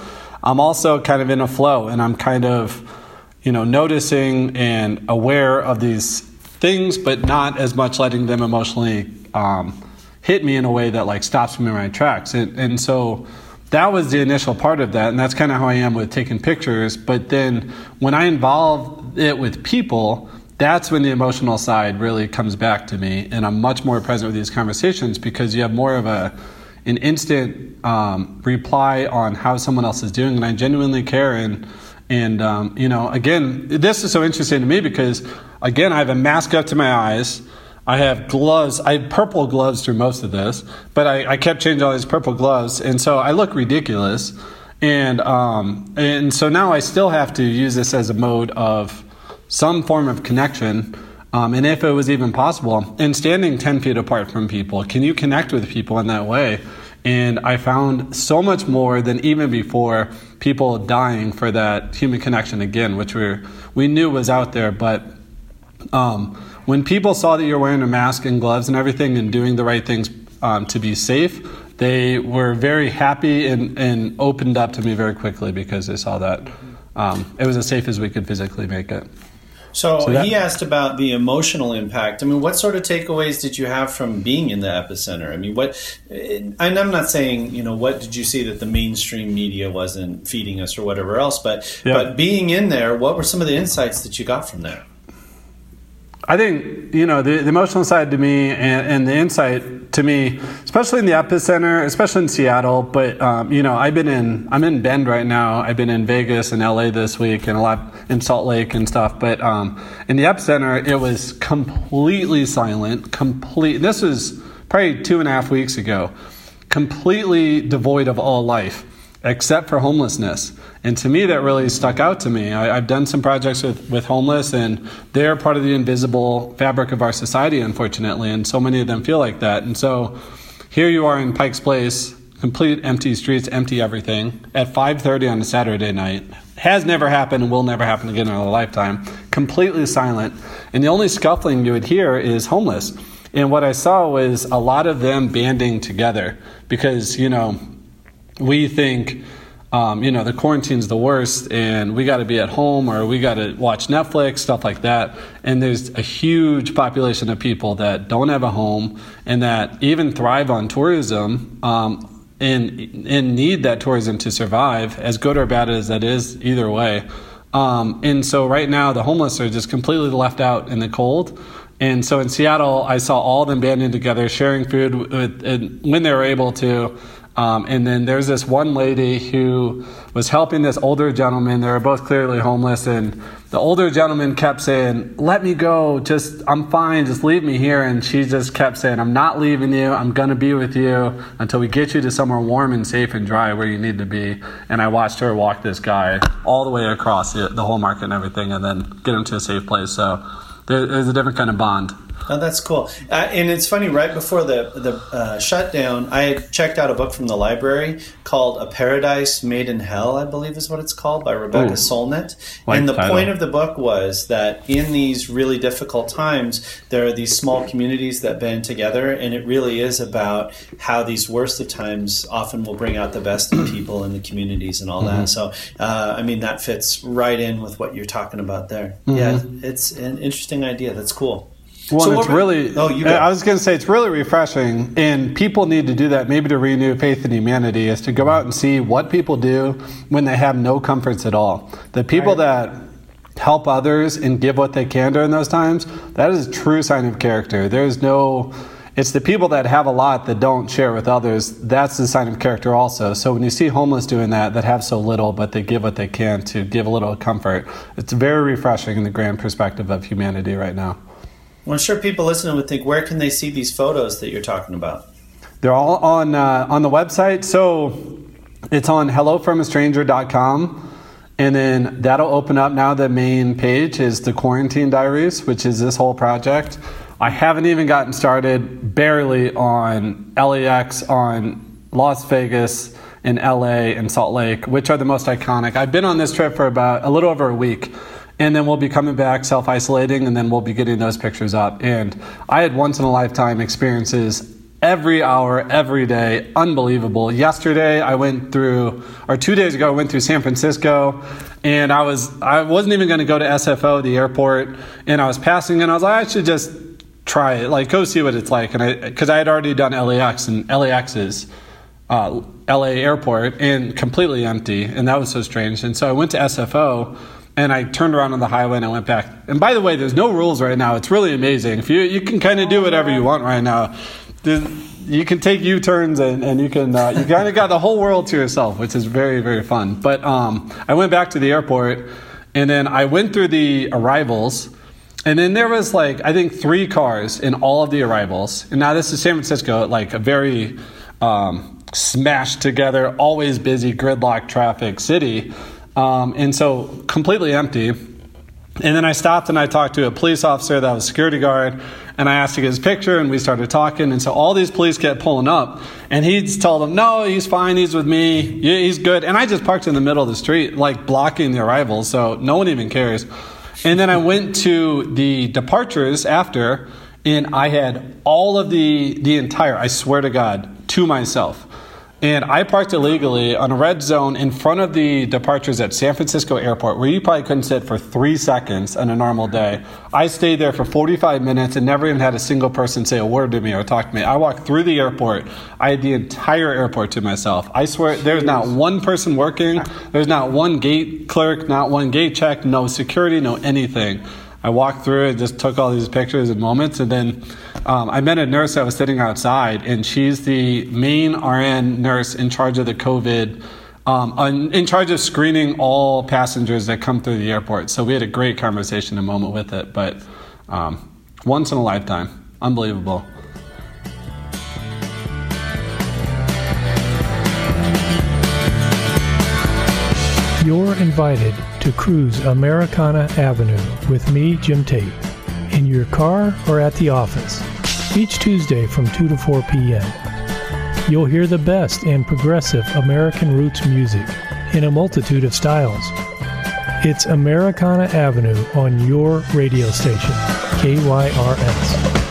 I'm also kind of in a flow, and I'm kind of you know noticing and aware of these things, but not as much letting them emotionally. Um, hit me in a way that like stops me in my tracks. And, and so that was the initial part of that. And that's kind of how I am with taking pictures. But then when I involve it with people, that's when the emotional side really comes back to me. And I'm much more present with these conversations because you have more of a, an instant um, reply on how someone else is doing. And I genuinely care. And, and um, you know, again, this is so interesting to me because, again, I have a mask up to my eyes. I have gloves. I have purple gloves through most of this, but I, I kept changing all these purple gloves, and so I look ridiculous. And um, and so now I still have to use this as a mode of some form of connection. Um, and if it was even possible, and standing 10 feet apart from people, can you connect with people in that way? And I found so much more than even before people dying for that human connection again, which we we knew was out there. But um, when people saw that you're wearing a mask and gloves and everything and doing the right things um, to be safe, they were very happy and, and opened up to me very quickly because they saw that um, it was as safe as we could physically make it. So, so that, he asked about the emotional impact. I mean, what sort of takeaways did you have from being in the epicenter? I mean, what? And I'm not saying you know what did you see that the mainstream media wasn't feeding us or whatever else, but yeah. but being in there, what were some of the insights that you got from there? I think you know the, the emotional side to me and, and, the insight to me, especially in the epicenter, especially in Seattle. But um, you know, I've been in I'm in Bend right now. I've been in Vegas and LA this week, and a lot in Salt Lake and stuff. But um, in the epicenter, it was completely silent. Complete. This was probably two and a half weeks ago. Completely devoid of all life except for homelessness. And to me, that really stuck out to me. I, have done some projects with, with homeless, and they're part of the invisible fabric of our society, unfortunately, and so many of them feel like that. And so here you are in Pike's Place, complete empty streets, empty everything, at 5.30 on a Saturday night. Has never happened and will never happen again in our lifetime. Completely silent. And the only scuffling you would hear is homeless. And what I saw was a lot of them banding together because, you know, we think, um, you know, the quarantine's the worst and we got to be at home or we got to watch Netflix, stuff like that. And there's a huge population of people that don't have a home and that even thrive on tourism. Um, and, and need that tourism to survive, as good or bad as that is, either way. Um, and so right now, the homeless are just completely left out in the cold. And so in Seattle, I saw all of them banding together, sharing food with, when they were able to. Um, and then there's this one lady who was helping this older gentleman. They were both clearly homeless, and the older gentleman kept saying, "Let me go. Just I'm fine. Just leave me here." And she just kept saying, "I'm not leaving you. I'm gonna be with you until we get you to somewhere warm and safe and dry where you need to be." And I watched her walk this guy all the way across the, the whole market and everything, and then get him to a safe place. So there, there's a different kind of bond. Oh, that's cool. Uh, and it's funny. Right before the the uh, shutdown, I checked out a book from the library called "A Paradise Made in Hell." I believe is what it's called by Rebecca Ooh. Solnit. Like and the title. point of the book was that in these really difficult times, there are these small communities that band together, and it really is about how these worst of times often will bring out the best in people and the communities and all mm-hmm. that. So, uh, I mean, that fits right in with what you're talking about there. Mm-hmm. Yeah, it's an interesting idea. That's cool. Well, so it's really. Oh, you. I was going to say it's really refreshing, and people need to do that. Maybe to renew faith in humanity is to go out and see what people do when they have no comforts at all. The people that help others and give what they can during those times. That is a true sign of character. There's no. It's the people that have a lot that don't share with others. That's the sign of character, also. So when you see homeless doing that, that have so little, but they give what they can to give a little comfort, it's very refreshing in the grand perspective of humanity right now. Well, I'm sure people listening would think, where can they see these photos that you're talking about? They're all on uh, on the website. So it's on hellofromastranger.com. And then that'll open up now. The main page is the Quarantine Diaries, which is this whole project. I haven't even gotten started barely on LAX, on Las Vegas, in LA, and Salt Lake, which are the most iconic. I've been on this trip for about a little over a week and then we'll be coming back self isolating, and then we'll be getting those pictures up. And I had once in a lifetime experiences every hour, every day, unbelievable. Yesterday, I went through, or two days ago, I went through San Francisco, and I was, I wasn't even going to go to SFO, the airport, and I was passing, and I was like, I should just try it, like go see what it's like, and I, because I had already done LAX, and LAX is. Uh, LA airport and completely empty, and that was so strange. And so I went to SFO, and I turned around on the highway and I went back. And by the way, there's no rules right now. It's really amazing. If you you can kind of do whatever you want right now. you can take U turns and, and you can uh, you kind of got the whole world to yourself, which is very very fun. But um, I went back to the airport and then I went through the arrivals. And then there was like I think three cars in all of the arrivals. And now this is San Francisco, like a very um, smashed together, always busy, gridlock traffic city. Um, and so completely empty. And then I stopped and I talked to a police officer that was security guard, and I asked to get his picture, and we started talking. And so all these police kept pulling up, and he'd tell them, "No, he's fine. He's with me. Yeah, he's good." And I just parked in the middle of the street, like blocking the arrivals, so no one even cares. And then I went to the departures after, and I had all of the the entire. I swear to God, to myself. And I parked illegally on a red zone in front of the departures at San Francisco Airport, where you probably couldn't sit for three seconds on a normal day. I stayed there for 45 minutes and never even had a single person say a word to me or talk to me. I walked through the airport. I had the entire airport to myself. I swear, there's not one person working. There's not one gate clerk, not one gate check, no security, no anything. I walked through it, just took all these pictures and moments, and then um, I met a nurse that was sitting outside, and she's the main RN nurse in charge of the COVID, um, in charge of screening all passengers that come through the airport. So we had a great conversation, a moment with it, but um, once in a lifetime, unbelievable. You're invited to cruise Americana Avenue with me, Jim Tate, in your car or at the office, each Tuesday from 2 to 4 p.m. You'll hear the best and progressive American roots music in a multitude of styles. It's Americana Avenue on your radio station, KYRS.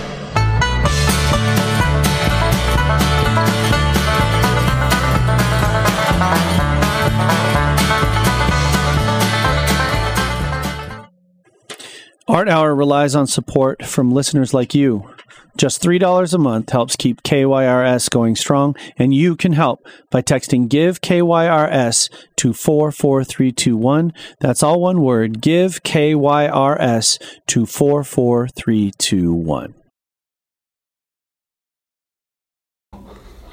Art Hour relies on support from listeners like you. Just $3 a month helps keep KYRS going strong, and you can help by texting GIVE KYRS to 44321. That's all one word, GIVE KYRS to 44321.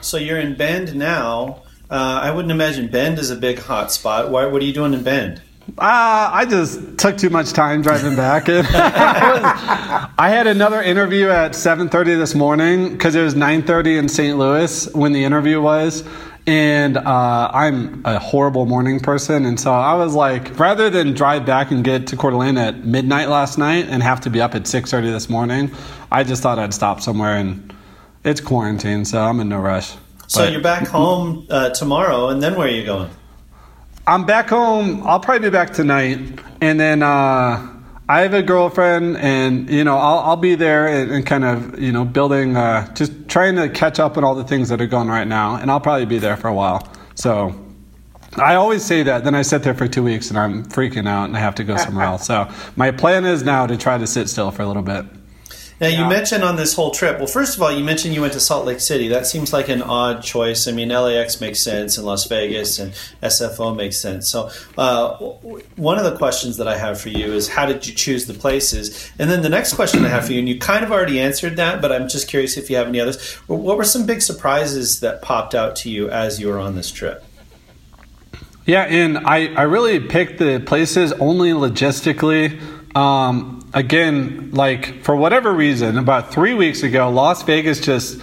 So you're in Bend now. Uh, I wouldn't imagine Bend is a big hot spot. Why, what are you doing in Bend? Uh, I just took too much time driving back. I, was, I had another interview at 7:30 this morning because it was 9:30 in St. Louis when the interview was. And uh, I'm a horrible morning person, and so I was like, rather than drive back and get to Coeur d'Alene at midnight last night and have to be up at 6:30 this morning, I just thought I'd stop somewhere. And it's quarantine, so I'm in no rush. So but, you're back home uh, tomorrow, and then where are you going? I'm back home. I'll probably be back tonight, and then uh, I have a girlfriend, and you know I'll, I'll be there and, and, kind of you know building, uh, just trying to catch up on all the things that are going right now, and I'll probably be there for a while. So I always say that, then I sit there for two weeks and I'm freaking out, and I have to go somewhere else. So my plan is now to try to sit still for a little bit. Now you mentioned on this whole trip. Well, first of all, you mentioned you went to Salt Lake City. That seems like an odd choice. I mean, LAX makes sense, and Las Vegas and SFO makes sense. So, uh, one of the questions that I have for you is, how did you choose the places? And then the next question I have for you, and you kind of already answered that, but I'm just curious if you have any others. What were some big surprises that popped out to you as you were on this trip? Yeah, and I, I really picked the places only logistically. Um, again, like for whatever reason, about three weeks ago, Las Vegas just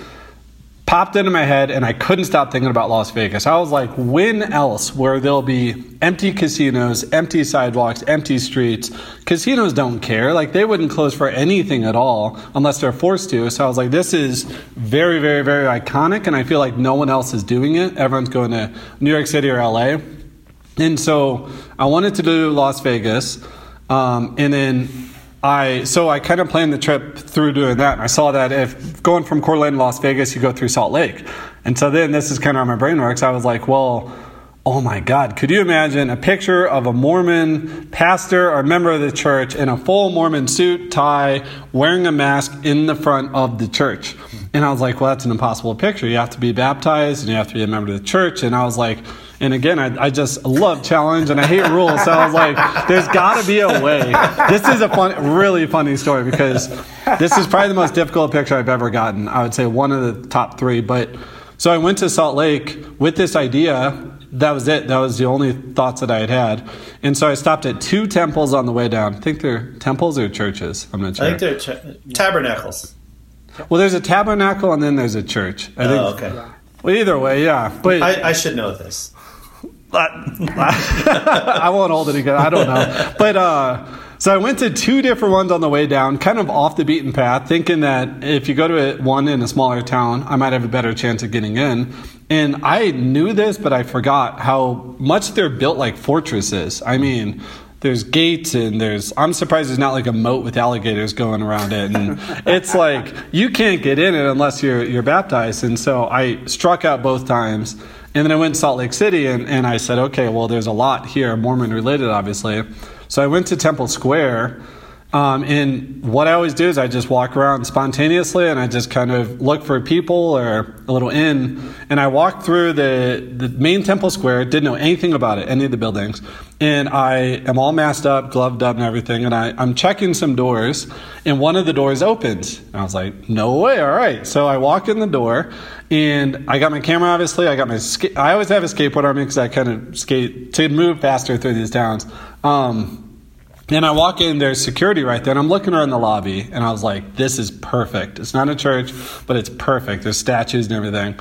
popped into my head and I couldn't stop thinking about Las Vegas. I was like, when else where there'll be empty casinos, empty sidewalks, empty streets? Casinos don't care. Like they wouldn't close for anything at all unless they're forced to. So I was like, this is very, very, very iconic and I feel like no one else is doing it. Everyone's going to New York City or LA. And so I wanted to do Las Vegas. Um, and then I so I kind of planned the trip through doing that, and I saw that if going from d'Alene to Las Vegas, you go through Salt Lake, and so then this is kind of how my brain works. I was like, well, oh my God, could you imagine a picture of a Mormon pastor or member of the church in a full Mormon suit, tie, wearing a mask in the front of the church? And I was like, well, that's an impossible picture. You have to be baptized and you have to be a member of the church, and I was like and again, I, I just love challenge and I hate rules. So I was like, there's got to be a way. This is a fun, really funny story because this is probably the most difficult picture I've ever gotten. I would say one of the top three. But so I went to Salt Lake with this idea. That was it. That was the only thoughts that I had had. And so I stopped at two temples on the way down. I think they're temples or churches. I'm not sure. I think they're ch- tabernacles. Well, there's a tabernacle and then there's a church. I oh, think, okay. Well, either way, yeah. But I, I should know this. I won't hold it again. I don't know. But uh, So I went to two different ones on the way down, kind of off the beaten path, thinking that if you go to one in a smaller town, I might have a better chance of getting in. And I knew this, but I forgot how much they're built like fortresses. I mean, there's gates and there's I'm surprised there's not like a moat with alligators going around it and it's like you can't get in it unless you're you're baptized and so I struck out both times and then I went to Salt Lake City and, and I said okay well there's a lot here Mormon related obviously so I went to Temple Square. Um, and what I always do is I just walk around spontaneously and I just kind of look for people or a little inn. And I walked through the, the main temple square, didn't know anything about it, any of the buildings. And I am all masked up, gloved up, and everything. And I, I'm checking some doors, and one of the doors opens. And I was like, no way, all right. So I walk in the door, and I got my camera, obviously. I got my, I always have a skateboard on me because I kind of skate to move faster through these towns. Um, and I walk in, there's security right there, and I'm looking around the lobby, and I was like, this is perfect. It's not a church, but it's perfect. There's statues and everything.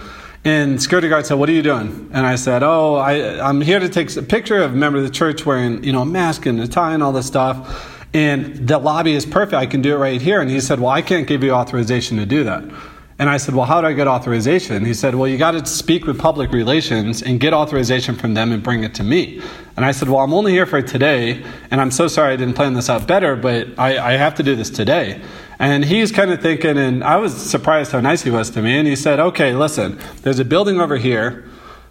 And security guard said, "What are you doing?" And I said, "Oh, I, I'm here to take a picture of a member of the church wearing, you know, a mask and a tie and all this stuff. And the lobby is perfect. I can do it right here." And he said, "Well, I can't give you authorization to do that." And I said, Well, how do I get authorization? He said, Well, you got to speak with public relations and get authorization from them and bring it to me. And I said, Well, I'm only here for today, and I'm so sorry I didn't plan this out better, but I, I have to do this today. And he's kind of thinking, and I was surprised how nice he was to me. And he said, Okay, listen, there's a building over here,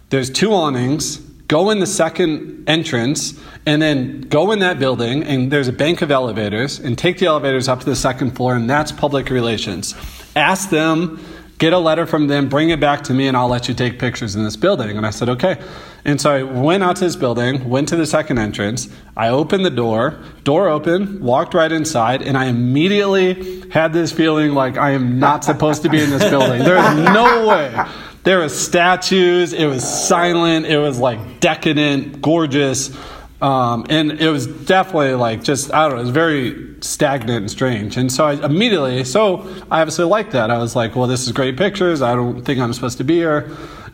there's two awnings, go in the second entrance and then go in that building and there's a bank of elevators and take the elevators up to the second floor and that's public relations ask them, get a letter from them, bring it back to me, and I'll let you take pictures in this building. And I said, okay. And so I went out to this building, went to the second entrance. I opened the door, door open, walked right inside, and I immediately had this feeling like I am not supposed to be in this building. There is no way. There were statues. It was silent. It was like decadent, gorgeous. Um, and it was definitely like just I don't know, it was very stagnant and strange. And so I immediately, so I obviously liked that. I was like, well, this is great pictures. I don't think I'm supposed to be here.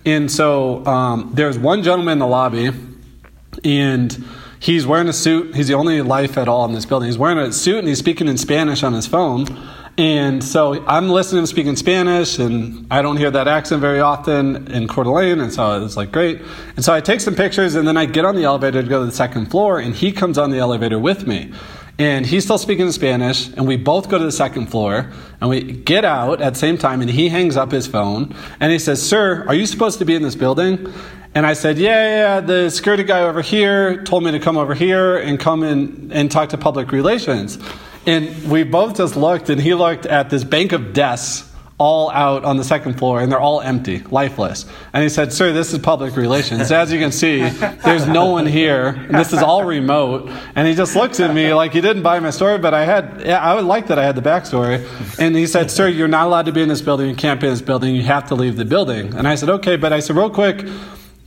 And so um, there's one gentleman in the lobby, and he's wearing a suit. He's the only life at all in this building. He's wearing a suit and he's speaking in Spanish on his phone. And so I'm listening to him speaking Spanish, and I don't hear that accent very often in Coeur d'Alene, and so it's like great. And so I take some pictures, and then I get on the elevator to go to the second floor, and he comes on the elevator with me. And he's still speaking in Spanish, and we both go to the second floor, and we get out at the same time, and he hangs up his phone, and he says, Sir, are you supposed to be in this building? And I said, yeah, yeah, the security guy over here told me to come over here and come in and talk to public relations. And we both just looked, and he looked at this bank of desks all out on the second floor, and they're all empty, lifeless. And he said, Sir, this is public relations. As you can see, there's no one here, and this is all remote. And he just looks at me like he didn't buy my story, but I had, I would like that I had the backstory. And he said, Sir, you're not allowed to be in this building. You can't be in this building. You have to leave the building. And I said, Okay, but I said, Real quick,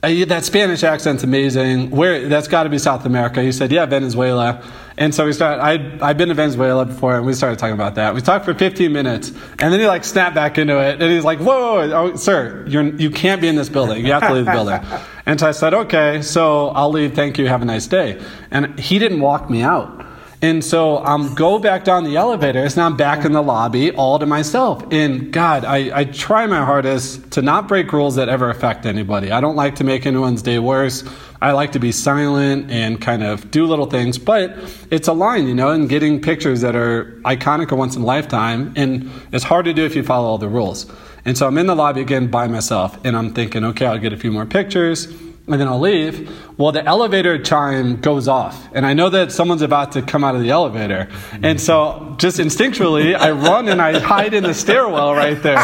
Uh, that Spanish accent's amazing. Where that's got to be South America. He said, "Yeah, Venezuela." And so we started. I I've been to Venezuela before, and we started talking about that. We talked for 15 minutes, and then he like snapped back into it, and he's like, "Whoa, whoa, whoa. Oh, sir, you're you can't be in this building. You have to leave the building." And so I said, "Okay, so I'll leave. Thank you. Have a nice day." And he didn't walk me out. And so I'm um, go back down the elevators and I'm back in the lobby all to myself. And God, I, I try my hardest to not break rules that ever affect anybody. I don't like to make anyone's day worse. I like to be silent and kind of do little things, but it's a line, you know, and getting pictures that are iconic or once in a lifetime. And it's hard to do if you follow all the rules. And so I'm in the lobby again by myself and I'm thinking, okay, I'll get a few more pictures and then I'll leave. Well, the elevator chime goes off, and I know that someone's about to come out of the elevator. And so, just instinctually, I run and I hide in the stairwell right there.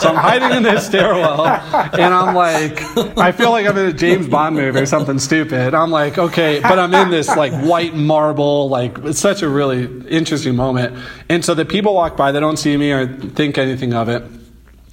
So I'm hiding in the stairwell, and I'm like, I feel like I'm in a James Bond movie or something stupid. I'm like, okay, but I'm in this like white marble, like it's such a really interesting moment. And so the people walk by, they don't see me or think anything of it.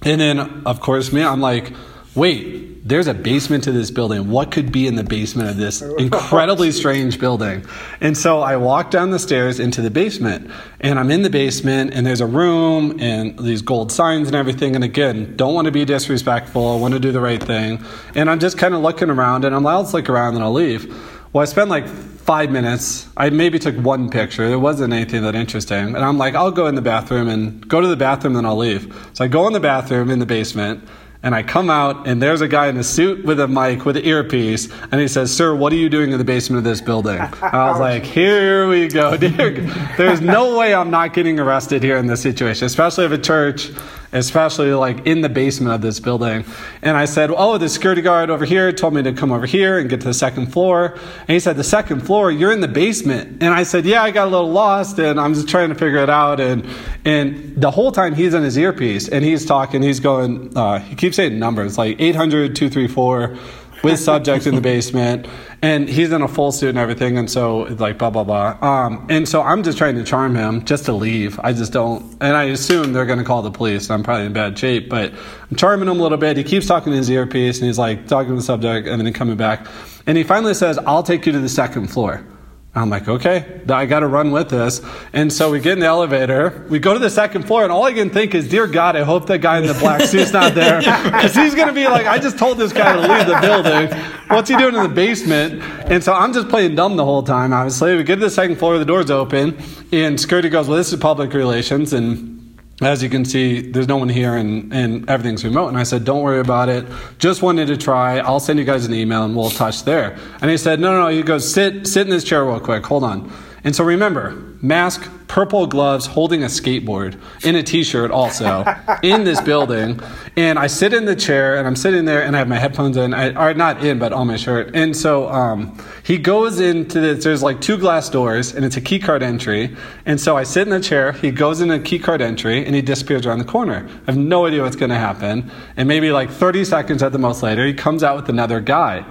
And then, of course, me, I'm like, wait, there's a basement to this building. What could be in the basement of this incredibly strange building? And so I walk down the stairs into the basement, and I'm in the basement, and there's a room and these gold signs and everything. And again, don't want to be disrespectful, I want to do the right thing. And I'm just kind of looking around, and I'm like, I'll look around and I'll leave. Well, I spent like five minutes. I maybe took one picture. There wasn't anything that interesting. And I'm like, I'll go in the bathroom and go to the bathroom, then I'll leave. So I go in the bathroom in the basement and I come out, and there's a guy in a suit with a mic with an earpiece, and he says, Sir, what are you doing in the basement of this building? And I was like, Here we go. There's no way I'm not getting arrested here in this situation, especially if a church especially like in the basement of this building. And I said, Oh, the security guard over here told me to come over here and get to the second floor. And he said, The second floor, you're in the basement. And I said, Yeah, I got a little lost and I'm just trying to figure it out. And and the whole time he's in his earpiece and he's talking, he's going, uh, he keeps saying numbers like 800, 234 with subject in the basement, and he's in a full suit and everything, and so it's like blah blah blah. Um, and so I'm just trying to charm him just to leave. I just don't, and I assume they're going to call the police. I'm probably in bad shape, but I'm charming him a little bit. He keeps talking to his earpiece, and he's like talking to the subject, and then coming back, and he finally says, "I'll take you to the second floor." I'm like, okay, I got to run with this. And so we get in the elevator. We go to the second floor, and all I can think is, dear God, I hope that guy in the black suit's not there. Because he's going to be like, I just told this guy to leave the building. What's he doing in the basement? And so I'm just playing dumb the whole time, obviously. We get to the second floor, the door's open, and security goes, well, this is public relations. And as you can see, there's no one here and, and everything's remote. And I said, don't worry about it. Just wanted to try. I'll send you guys an email and we'll touch there. And he said, no, no, no. He goes, sit, sit in this chair real quick. Hold on. And so remember, mask, purple gloves, holding a skateboard in a t-shirt also in this building. And I sit in the chair and I'm sitting there and I have my headphones in, I, or not in, but on my shirt. And so um, he goes into this, there's like two glass doors and it's a key card entry. And so I sit in the chair, he goes in a key card entry and he disappears around the corner. I have no idea what's going to happen. And maybe like 30 seconds at the most later, he comes out with another guy.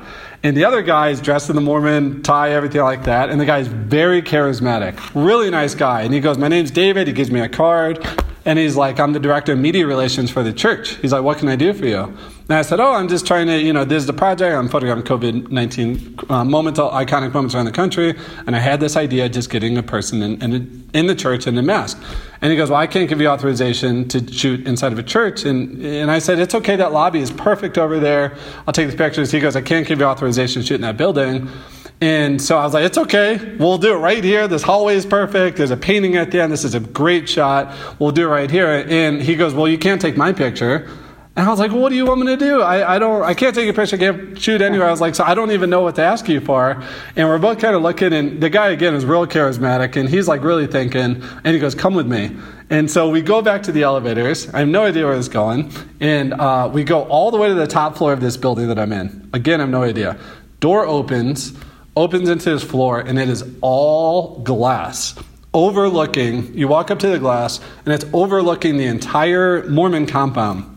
And the other guy is dressed in the Mormon tie, everything like that. And the guy's very charismatic, really nice guy. And he goes, My name's David. He gives me a card. And he's like, I'm the director of media relations for the church. He's like, What can I do for you? And I said, Oh, I'm just trying to, you know, this is the project. I'm photographing COVID 19 uh, moments, iconic moments around the country. And I had this idea just getting a person in, in, in, the church in a mask. And he goes, Well, I can't give you authorization to shoot inside of a church. And, and I said, It's okay. That lobby is perfect over there. I'll take the pictures. He goes, I can't give you authorization to shoot in that building. And so I was like, it's okay. We'll do it right here. This hallway is perfect. There's a painting at the end. This is a great shot. We'll do it right here. And he goes, well, you can't take my picture. And I was like, well, what do you want me to do? I, I don't, I can't take a picture, I can't shoot anywhere. I was like, so I don't even know what to ask you for. And we're both kind of looking, and the guy again is real charismatic, and he's like really thinking, and he goes, come with me. And so we go back to the elevators. I have no idea where it's going. And uh, we go all the way to the top floor of this building that I'm in. Again, I have no idea. Door opens, opens into this floor, and it is all glass overlooking, you walk up to the glass, and it's overlooking the entire Mormon compound.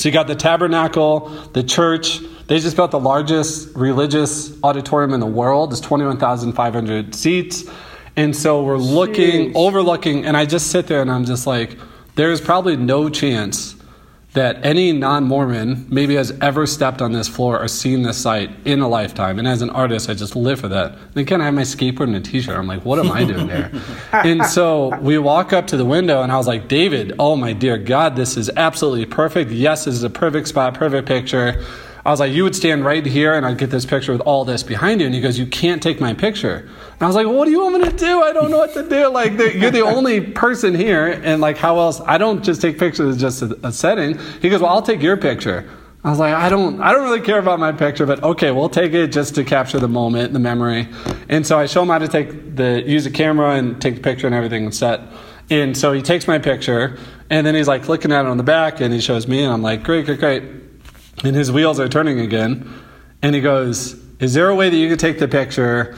So you got the tabernacle, the church. They just built the largest religious auditorium in the world. It's 21,500 seats. And so we're looking, Jeez. overlooking, and I just sit there and I'm just like, there's probably no chance that any non Mormon maybe has ever stepped on this floor or seen this site in a lifetime. And as an artist, I just live for that. And again, I have my skateboard and a t shirt. I'm like, what am I doing there? and so we walk up to the window, and I was like, David, oh my dear God, this is absolutely perfect. Yes, this is a perfect spot, perfect picture. I was like, you would stand right here and I'd get this picture with all this behind you. And he goes, you can't take my picture. And I was like, what do you want me to do? I don't know what to do. Like, you're the only person here. And like, how else? I don't just take pictures, it's just a, a setting. He goes, well, I'll take your picture. I was like, I don't, I don't really care about my picture, but okay, we'll take it just to capture the moment, the memory. And so I show him how to take the, use the camera and take the picture and everything and set. And so he takes my picture, and then he's like looking at it on the back, and he shows me, and I'm like, great, great, great and his wheels are turning again. And he goes, Is there a way that you could take the picture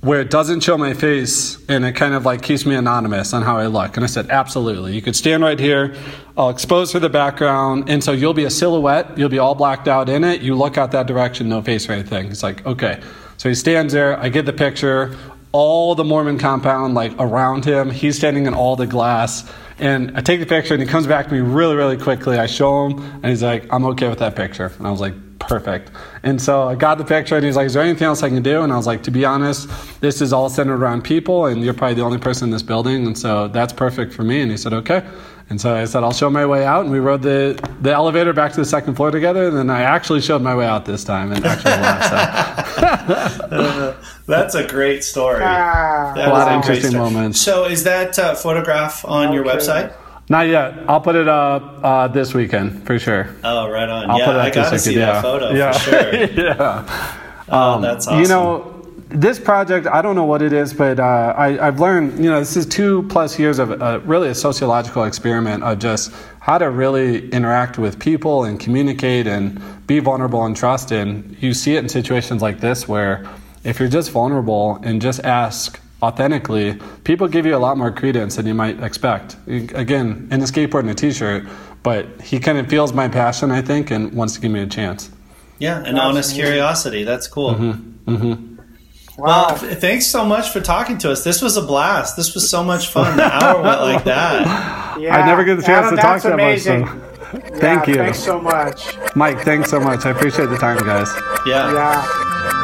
where it doesn't show my face and it kind of like keeps me anonymous on how I look? And I said, Absolutely. You could stand right here. I'll expose for the background. And so you'll be a silhouette. You'll be all blacked out in it. You look out that direction, no face or anything. He's like, Okay. So he stands there. I get the picture. All the Mormon compound, like around him. He's standing in all the glass. And I take the picture, and he comes back to me really, really quickly. I show him, and he's like, I'm okay with that picture. And I was like, perfect. And so I got the picture, and he's like, Is there anything else I can do? And I was like, To be honest, this is all centered around people, and you're probably the only person in this building, and so that's perfect for me. And he said, Okay. And so I said, I'll show my way out. And we rode the, the elevator back to the second floor together. And then I actually showed my way out this time and actually uh, That's a great story. Ah, a lot of interesting moments. So is that uh, photograph on okay. your website? Not yet. I'll put it up uh, this weekend for sure. Oh, right on. I'll yeah, put it up I gotta see that photo yeah. for sure. yeah. Oh, um, that's awesome. You know, this project, I don't know what it is, but uh, I, have learned, you know, this is two plus years of uh, really a sociological experiment of just how to really interact with people and communicate and be vulnerable and trust. And you see it in situations like this where if you're just vulnerable and just ask authentically, people give you a lot more credence than you might expect. Again, in a skateboard and a t-shirt, but he kind of feels my passion, I think, and wants to give me a chance. Yeah, an honest curiosity. That's cool. Mm-hmm. Mm-hmm. Wow. Well, thanks so much for talking to us. This was a blast. This was so much fun. The hour went like that. Yeah, I never get the chance Adam, to talk that amazing. much. So. Thank yeah, you. Thanks so much. Mike, thanks so much. I appreciate the time, guys. Yeah. Yeah.